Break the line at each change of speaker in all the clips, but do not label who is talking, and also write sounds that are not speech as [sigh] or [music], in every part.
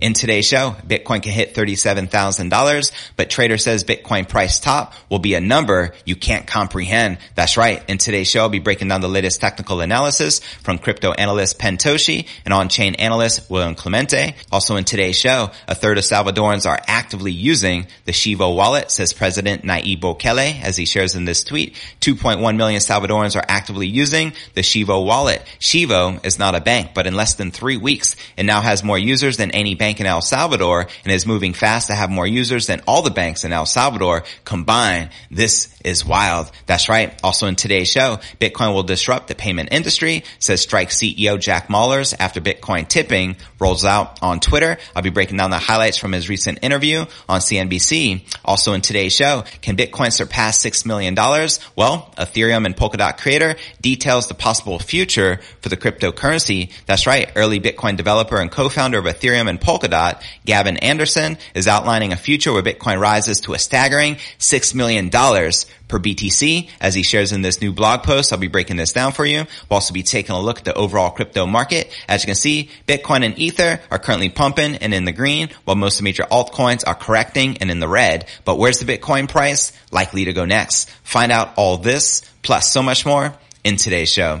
In today's show, Bitcoin can hit $37,000, but trader says Bitcoin price top will be a number you can't comprehend. That's right. In today's show, I'll be breaking down the latest technical analysis from crypto analyst Pentoshi and on-chain analyst William Clemente. Also in today's show, a third of Salvadorans are actively using the Chivo wallet, says President Nayib Bukele, as he shares in this tweet. 2.1 million Salvadorans are actively using the Chivo wallet. Chivo is not a bank, but in less than three weeks, it now has more users than any bank in El Salvador and is moving fast to have more users than all the banks in El Salvador combined. This is wild. That's right. Also in today's show, Bitcoin will disrupt the payment industry, says Strike CEO Jack Mallers after Bitcoin tipping rolls out on Twitter. I'll be breaking down the highlights from his recent interview on CNBC. Also in today's show, can Bitcoin surpass $6 million? Well, Ethereum and Polkadot creator details the possible future for the cryptocurrency. That's right. Early Bitcoin developer and co-founder of Ethereum and Polkadot Polkadot, Gavin Andresen, is outlining a future where Bitcoin rises to a staggering $6 million per BTC. As he shares in this new blog post, I'll be breaking this down for you. We'll also be taking a look at the overall crypto market. As you can see, Bitcoin and Ether are currently pumping and in the green, while most of the major altcoins are correcting and in the red. But where's the Bitcoin price likely to go next? Find out all this, plus so much more in today's show.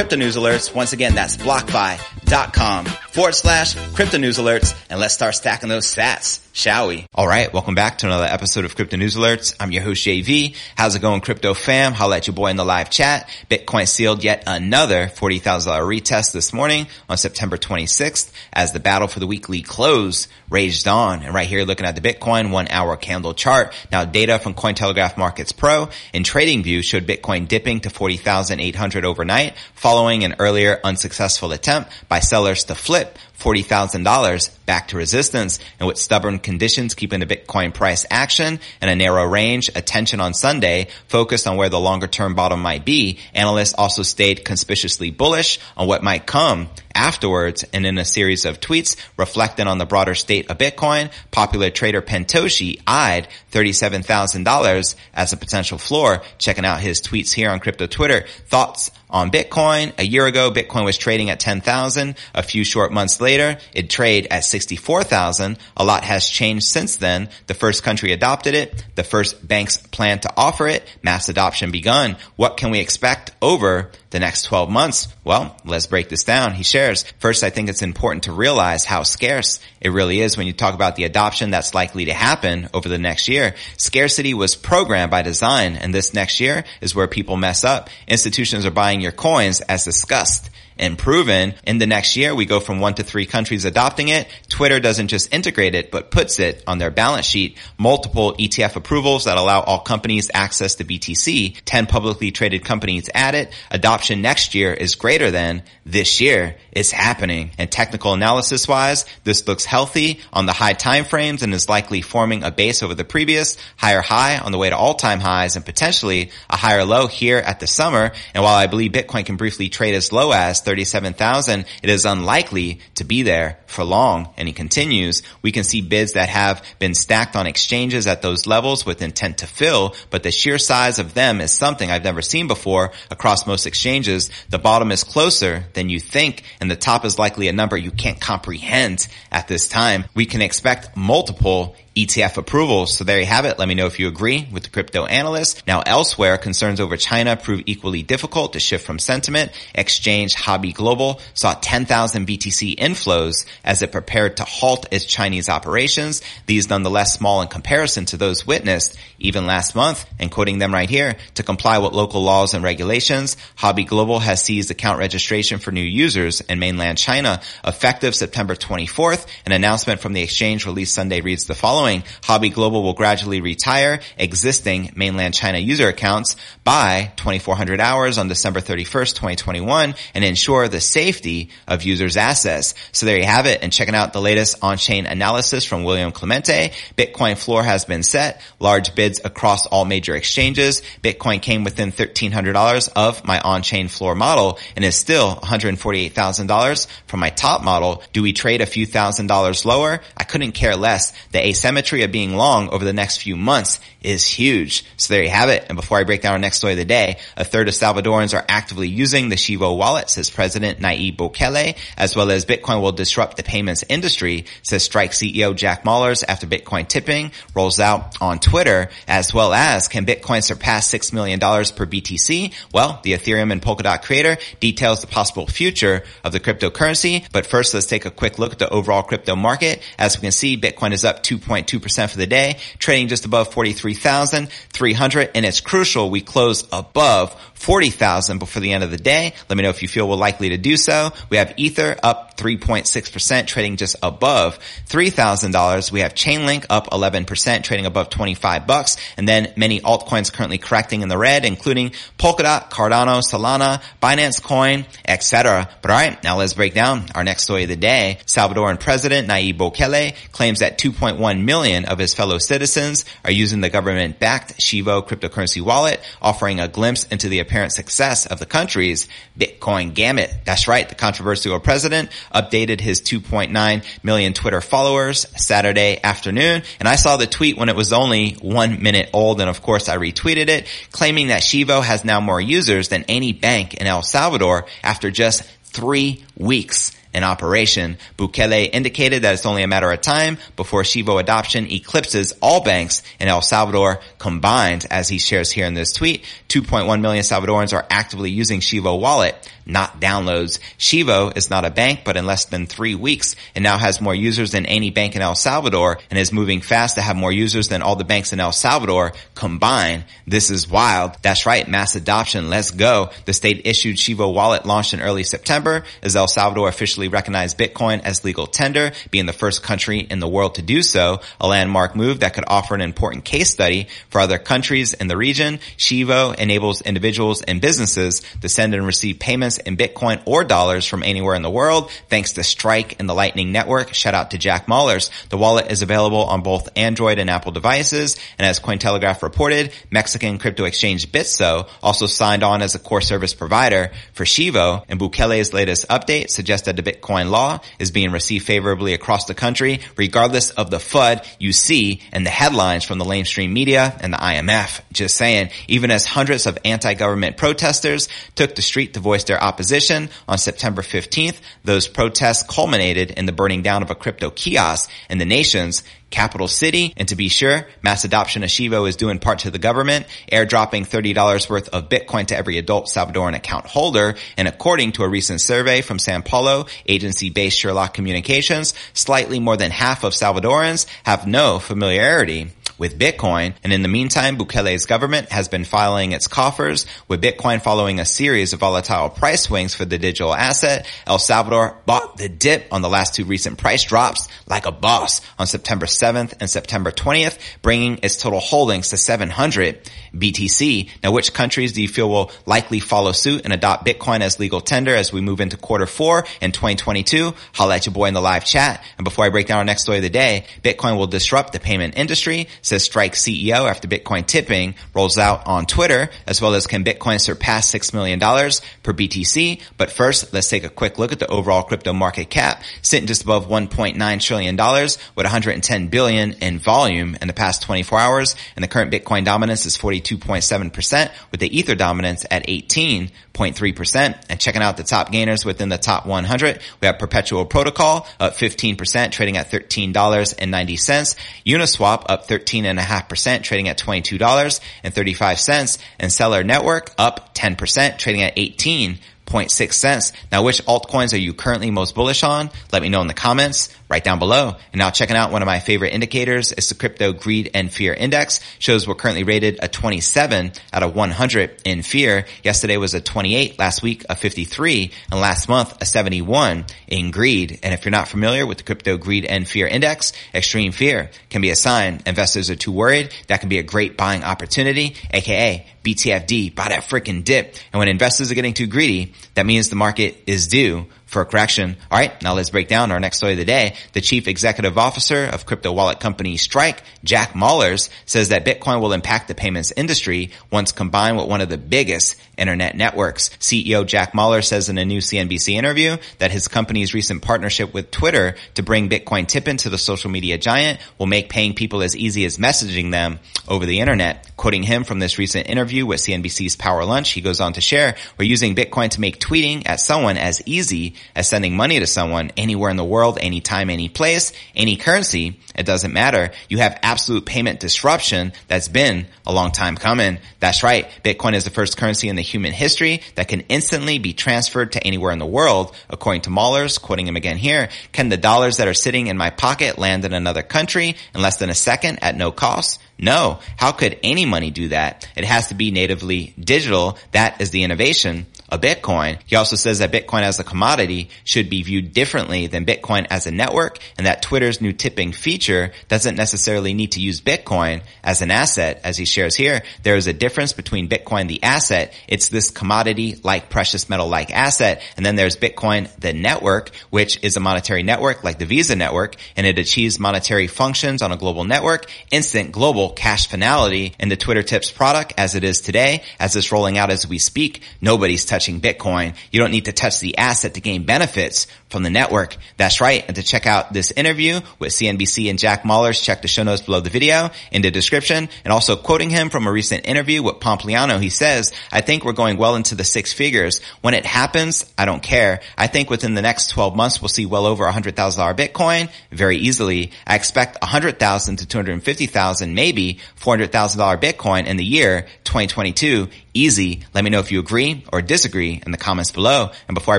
crypto news alerts. Once again, that's blockfi.com forward slash crypto news alerts. And let's start stacking those sats, shall we? All right. Welcome back to another episode of crypto news alerts. I'm your host JV. How's it going, crypto fam? Holla at your boy in the live chat. Bitcoin sealed yet another $40,000 retest this morning on September 26th as the battle for the weekly close raged on. And right here, looking at the Bitcoin one hour candle chart. Now data from Cointelegraph Markets Pro in TradingView showed Bitcoin dipping to 40,800 overnight following an earlier unsuccessful attempt by sellers to flip $40,000 back to resistance and with stubborn conditions keeping the Bitcoin price action in a narrow range, attention on Sunday focused on where the longer term bottom might be. Analysts also stayed conspicuously bullish on what might come afterwards and in a series of tweets reflecting on the broader state of Bitcoin, popular trader Pentoshi eyed $37,000 as a potential floor. Checking out his tweets here on crypto Twitter. Thoughts on Bitcoin. A year ago, Bitcoin was trading at 10,000. A few short months later, it traded at 64,000. A lot has changed since then. The first country adopted it. The first banks plan to offer it. Mass adoption begun. What can we expect over the next 12 months? Well, let's break this down. He shares, first, I think it's important to realize how scarce it really is when you talk about the adoption that's likely to happen over the next year. Scarcity was programmed by design and this next year is where people mess up. Institutions are buying your coins as discussed and proven. In the next year, we go from one to three countries adopting it. Twitter doesn't just integrate it, but puts it on their balance sheet. Multiple ETF approvals that allow all companies access to BTC. 10 publicly traded companies add it. Adoption next year is greater than this year. It's happening. And technical analysis wise, this looks healthy on the high time frames and is likely forming a base over the previous higher high on the way to all time highs and potentially a higher low here at the summer. And while I believe Bitcoin can briefly trade as low as 37,000, it is unlikely to be there for long. And he continues, we can see bids that have been stacked on exchanges at those levels with intent to fill, but the sheer size of them is something I've never seen before across most exchanges. The bottom is closer than you think and the top is likely a number you can't comprehend at this time. We can expect multiple ETF approvals. So there you have it. Let me know if you agree with the crypto analyst. Now elsewhere, concerns over China prove equally difficult to shift from sentiment. Exchange Huobi Global saw 10,000 BTC inflows as it prepared to halt its Chinese operations. These nonetheless small in comparison to those witnessed even last month. And quoting them right here, to comply with local laws and regulations, Huobi Global has seized account registration for new users in mainland China effective September 24th. An announcement from the exchange released Sunday reads the following following, Huobi Global will gradually retire existing mainland China user accounts by 2400 hours on December 31st, 2021 and ensure the safety of users' assets. So there you have it. And checking out the latest on-chain analysis from William Clemente, Bitcoin floor has been set, large bids across all major exchanges. Bitcoin came within $1,300 of my on-chain floor model and is still $148,000 from my top model. Do we trade a few thousand dollars lower? I couldn't care less. The asymmetry symmetry of being long over the next few months is huge. So there you have it. And before I break down our next story of the day, a third of Salvadorans are actively using the Chivo wallet, says President Nayib Bukele, as well as Bitcoin will disrupt the payments industry, says Strike CEO Jack Mallers after Bitcoin tipping rolls out on Twitter, as well as can Bitcoin surpass $6 million per BTC? Well, the Ethereum and Polkadot creator details the possible future of the cryptocurrency. But first, let's take a quick look at the overall crypto market. As we can see, Bitcoin is up 2. 2.2% for the day, trading just above 43,300. And it's crucial we close above 40,000 before the end of the day. Let me know if you feel we're likely to do so. We have Ether up 3.6%, trading just above $3,000. We have Chainlink up 11%, trading above 25 bucks. And then many altcoins currently correcting in the red, including Polkadot, Cardano, Solana, Binance Coin, etc. But alright, now let's break down our next story of the day. Salvadoran President Nayib Bukele claims that 2.1 million of his fellow citizens are using the government-backed Chivo cryptocurrency wallet, offering a glimpse into the apparent success of the country's Bitcoin gamut. That's right. The controversial president updated his 2.9 million Twitter followers Saturday afternoon. And I saw the tweet when it was only one minute old. And of course I retweeted it claiming that Chivo has now more users than any bank in El Salvador after just three weeks in operation. Bukele indicated that it's only a matter of time before Chivo adoption eclipses all banks in El Salvador combined, as he shares here in this tweet. 2.1 million Salvadorans are actively using Chivo wallet, not downloads. Chivo is not a bank, but in less than three weeks, it now has more users than any bank in El Salvador and is moving fast to have more users than all the banks in El Salvador combined. This is wild. That's right. Mass adoption. Let's go. The state issued Chivo wallet launched in early September as El Salvador officially officially recognized Bitcoin as legal tender, being the first country in the world to do so, a landmark move that could offer an important case study for other countries in the region. Chivo enables individuals and businesses to send and receive payments in Bitcoin or dollars from anywhere in the world, thanks to Strike and the Lightning Network. Shout out to Jack Mallers. The wallet is available on both Android and Apple devices, and as Cointelegraph reported, Mexican crypto exchange Bitso also signed on as a core service provider for Chivo and Bukele's latest update suggests that the Bitcoin law is being received favorably across the country, regardless of the FUD you see in the headlines from the mainstream media and the IMF. Just saying, even as hundreds of anti-government protesters took the street to voice their opposition on September 15th, those protests culminated in the burning down of a crypto kiosk in the nation's capital city. And to be sure, mass adoption of Chivo is due in part to the government, airdropping $30 worth of Bitcoin to every adult Salvadoran account holder. And according to a recent survey from San Paulo, agency-based Sherlock Communications, slightly more than half of Salvadorans have no familiarity with Bitcoin. And in the meantime, Bukele's government has been filing its coffers with Bitcoin following a series of volatile price swings for the digital asset. El Salvador bought the dip on the last two recent price drops like a boss on September 7th and September 20th, bringing its total holdings to 700 BTC. Now, which countries do you feel will likely follow suit and adopt Bitcoin as legal tender as we move into quarter four in 2022? Holla at your boy in the live chat. And before I break down our next story of the day, Bitcoin will disrupt the payment industry, says Strike CEO after Bitcoin tipping rolls out on Twitter, as well as can Bitcoin surpass $6 million per BTC. But first, let's take a quick look at the overall crypto market cap, sitting just above $1.9 trillion with 110 billion in volume in the past 24 hours. And the current Bitcoin dominance is 42.7% with the Ether dominance at 18.3%. And checking out the top gainers within the top 100, we have Perpetual Protocol up 15%, trading at $13.90. Uniswap up 13 13.5%, trading at $22.35. And Stellar Network up 10%, trading at 18 0.6 cents. Now, which altcoins are you currently most bullish on? Let me know in the comments right down below. And now checking out one of my favorite indicators is the crypto greed and fear index shows we're currently rated a 27 out of 100 in fear. Yesterday was a 28, last week a 53, and last month a 71 in greed. And if you're not familiar with the crypto greed and fear index, extreme fear can be a sign investors are too worried. That can be a great buying opportunity, aka BTFD, buy that freaking dip. And when investors are getting too greedy, that means the market is due for correction. All right, now let's break down our next story of the day. The chief executive officer of crypto wallet company Strike, Jack Mallers, says that Bitcoin will impact the payments industry once combined with one of the biggest internet networks. CEO Jack Mallers says in a new CNBC interview that his company's recent partnership with Twitter to bring Bitcoin tipping to the social media giant will make paying people as easy as messaging them over the internet. Quoting him from this recent interview with CNBC's Power Lunch, he goes on to share, we're using Bitcoin to make tweeting at someone as easy as sending money to someone anywhere in the world, anytime, any place, any currency. It doesn't matter. You have absolute payment disruption that's been a long time coming. That's right. Bitcoin is the first currency in the human history that can instantly be transferred to anywhere in the world. According to Mallers, quoting him again here, can the dollars that are sitting in my pocket land in another country in less than a second at no cost? No. How could any money do that? It has to be natively digital. That is the innovation a Bitcoin. He also says that Bitcoin as a commodity should be viewed differently than Bitcoin as a network and that Twitter's new tipping feature doesn't necessarily need to use Bitcoin as an asset. As he shares here, there is a difference between Bitcoin, the asset. It's this commodity like precious metal like asset. And then there's Bitcoin, the network, which is a monetary network like the Visa network and it achieves monetary functions on a global network, instant global cash finality in the Twitter tips product as it is today, as it's rolling out as we speak. Nobody's touching touching Bitcoin. You don't need to touch the asset to gain benefits from the network. That's right. And to check out this interview with CNBC and Jack Mallers, check the show notes below the video in the description. And also quoting him from a recent interview with Pompliano, he says, I think we're going well into the six figures. When it happens, I don't care. I think within the next 12 months, we'll see well over $100,000 Bitcoin very easily. I expect 100,000 to 250,000, maybe $400,000 Bitcoin in the year 2022 easy. Let me know if you agree or disagree in the comments below. And before I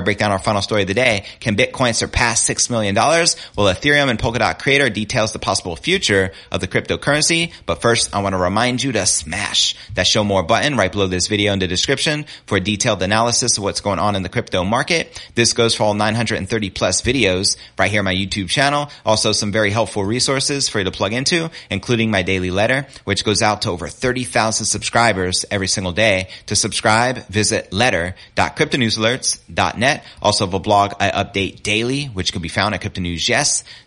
break down our final story of the day, can Bitcoin surpass $6 million? Well, Ethereum and Polkadot Creator details the possible future of the cryptocurrency. But first, I want to remind you to smash that show more button right below this video in the description for a detailed analysis of what's going on in the crypto market. This goes for all 930 plus videos right here on my YouTube channel. Also some very helpful resources for you to plug into, including my daily letter, which goes out to over 30,000 subscribers every single day to subscribe, visit letter.cryptonewsalerts.net. Also have a blog I update daily, which can be found at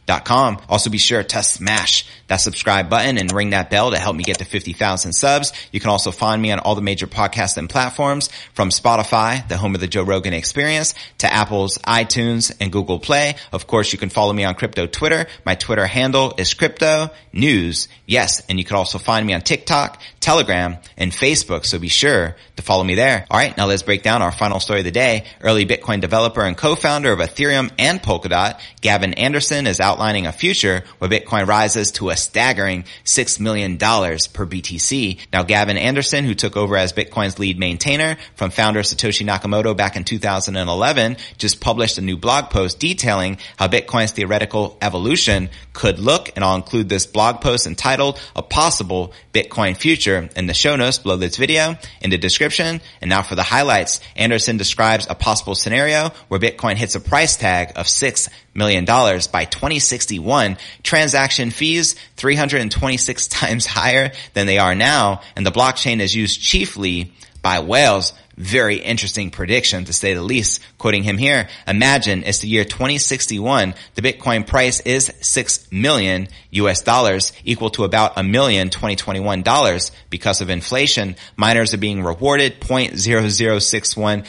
cryptonewsyes.com. Also be sure to smash that subscribe button and ring that bell to help me get to 50,000 subs. You can also find me on all the major podcasts and platforms from Spotify, the home of the Joe Rogan experience, to Apple's iTunes and Google Play. Of course, you can follow me on crypto Twitter. My Twitter handle is crypto news. Yes. And you can also find me on TikTok, Telegram, and Facebook. So be sure to follow me there. All right. Now let's break down our final story of the day. Early Bitcoin developer and co-founder of Ethereum and Polkadot, Gavin Andresen is outlining a future where Bitcoin rises to a staggering $6 million per BTC. Now, Gavin Andresen, who took over as Bitcoin's lead maintainer from founder Satoshi Nakamoto back in 2011, just published a new blog post detailing how Bitcoin's theoretical evolution could look. And I'll include this blog post entitled A Possible Bitcoin Future in the show notes below this video in the description. And now for the highlights. Andresen describes a possible scenario where Bitcoin hits a price tag of $6 million dollars by 2061. Transaction fees 326 [laughs] times higher than they are now. And the blockchain is used chiefly by whales very interesting prediction to say the least. Quoting him here, imagine it's the year 2061. The Bitcoin price is 6 million US dollars equal to about a million 2021 dollars. Because of inflation, miners are being rewarded 0.00610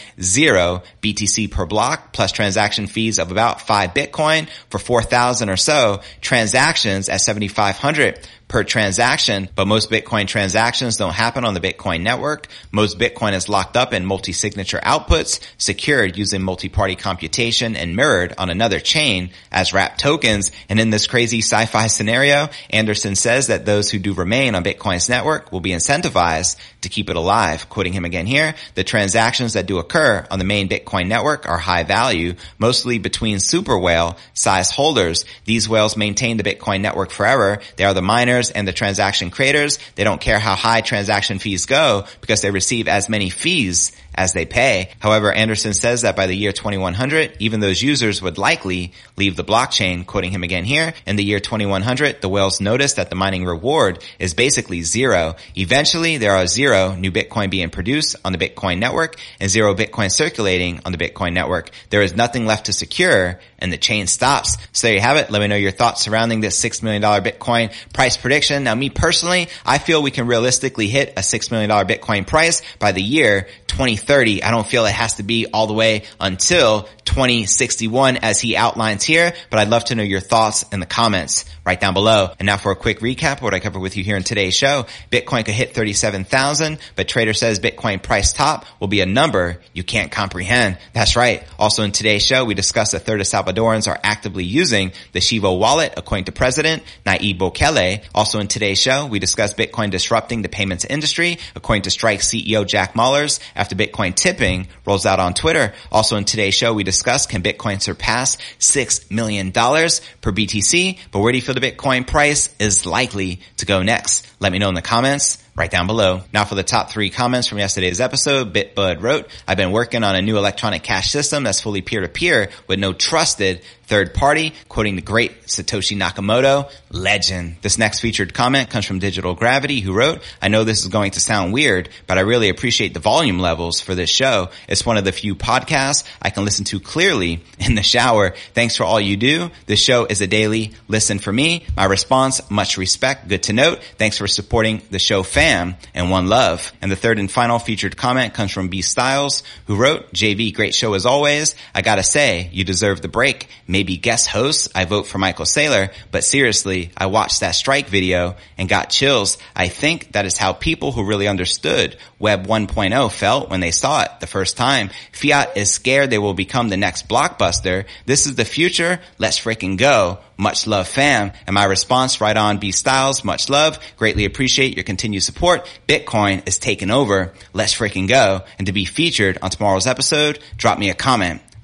BTC per block plus transaction fees of about 5 Bitcoin for 4,000 or so transactions at 7,500 per transaction, but most Bitcoin transactions don't happen on the Bitcoin network. Most Bitcoin is locked up in multi-signature outputs, secured using multi-party computation and mirrored on another chain as wrapped tokens. And in this crazy sci-fi scenario, Andresen says that those who do remain on Bitcoin's network will be incentivized to keep it alive. Quoting him again here, the transactions that do occur on the main Bitcoin network are high value, mostly between super whale size holders. These whales maintain the Bitcoin network forever. They are the miners and the transaction creators. They don't care how high transaction fees go because they receive as many fees as they pay. However, Andresen says that by the year 2100, even those users would likely leave the blockchain, quoting him again here. In the year 2100, the whales notice that the mining reward is basically zero. Eventually, there are zero new Bitcoin being produced on the Bitcoin network and zero Bitcoin circulating on the Bitcoin network. There is nothing left to secure and the chain stops. So there you have it. Let me know your thoughts surrounding this $6 million Bitcoin price prediction. Now, me personally, I feel we can realistically hit a $6 million Bitcoin price by the year 2030. I don't feel it has to be all the way until 2061 as he outlines here, but I'd love to know your thoughts in the comments right down below. And now for a quick recap what I covered with you here in today's show. Bitcoin could hit 37,000, but trader says Bitcoin price top will be a number you can't comprehend. That's right. Also in today's show, we discussed a third of Salvadorans are actively using the Chivo wallet, according to President Nayib Bukele. Also in today's show, we discussed Bitcoin disrupting the payments industry, according to Strike CEO Jack Mallers, after Bitcoin tipping rolls out on Twitter. Also in today's show, we discussed can Bitcoin surpass $6 million per BTC, but where do you feel the Bitcoin price is likely to go next? Let me know in the comments right down below. Now for the top three comments from yesterday's episode, Bitbud wrote, I've been working on a new electronic cash system that's fully peer-to-peer with no trusted third party, quoting the great Satoshi Nakamoto, legend. This next featured comment comes from Digital Gravity, who wrote, I know this is going to sound weird, but I really appreciate the volume levels for this show. It's one of the few podcasts I can listen to clearly in the shower. Thanks for all you do. This show is a daily listen for me. My response, much respect, good to note. Thanks for supporting the show fam and one love. And the third and final featured comment comes from B Styles, who wrote, JV, great show as always. I gotta say, you deserve the break maybe guest hosts, I vote for Michael Saylor, but seriously, I watched that strike video and got chills. I think that is how people who really understood Web 1.0 felt when they saw it the first time. Fiat is scared they will become the next blockbuster. This is the future. Let's freaking go. Much love fam. And my response right on B Styles, much love. Greatly appreciate your continued support. Bitcoin is taking over. Let's freaking go. And to be featured on tomorrow's episode, drop me a comment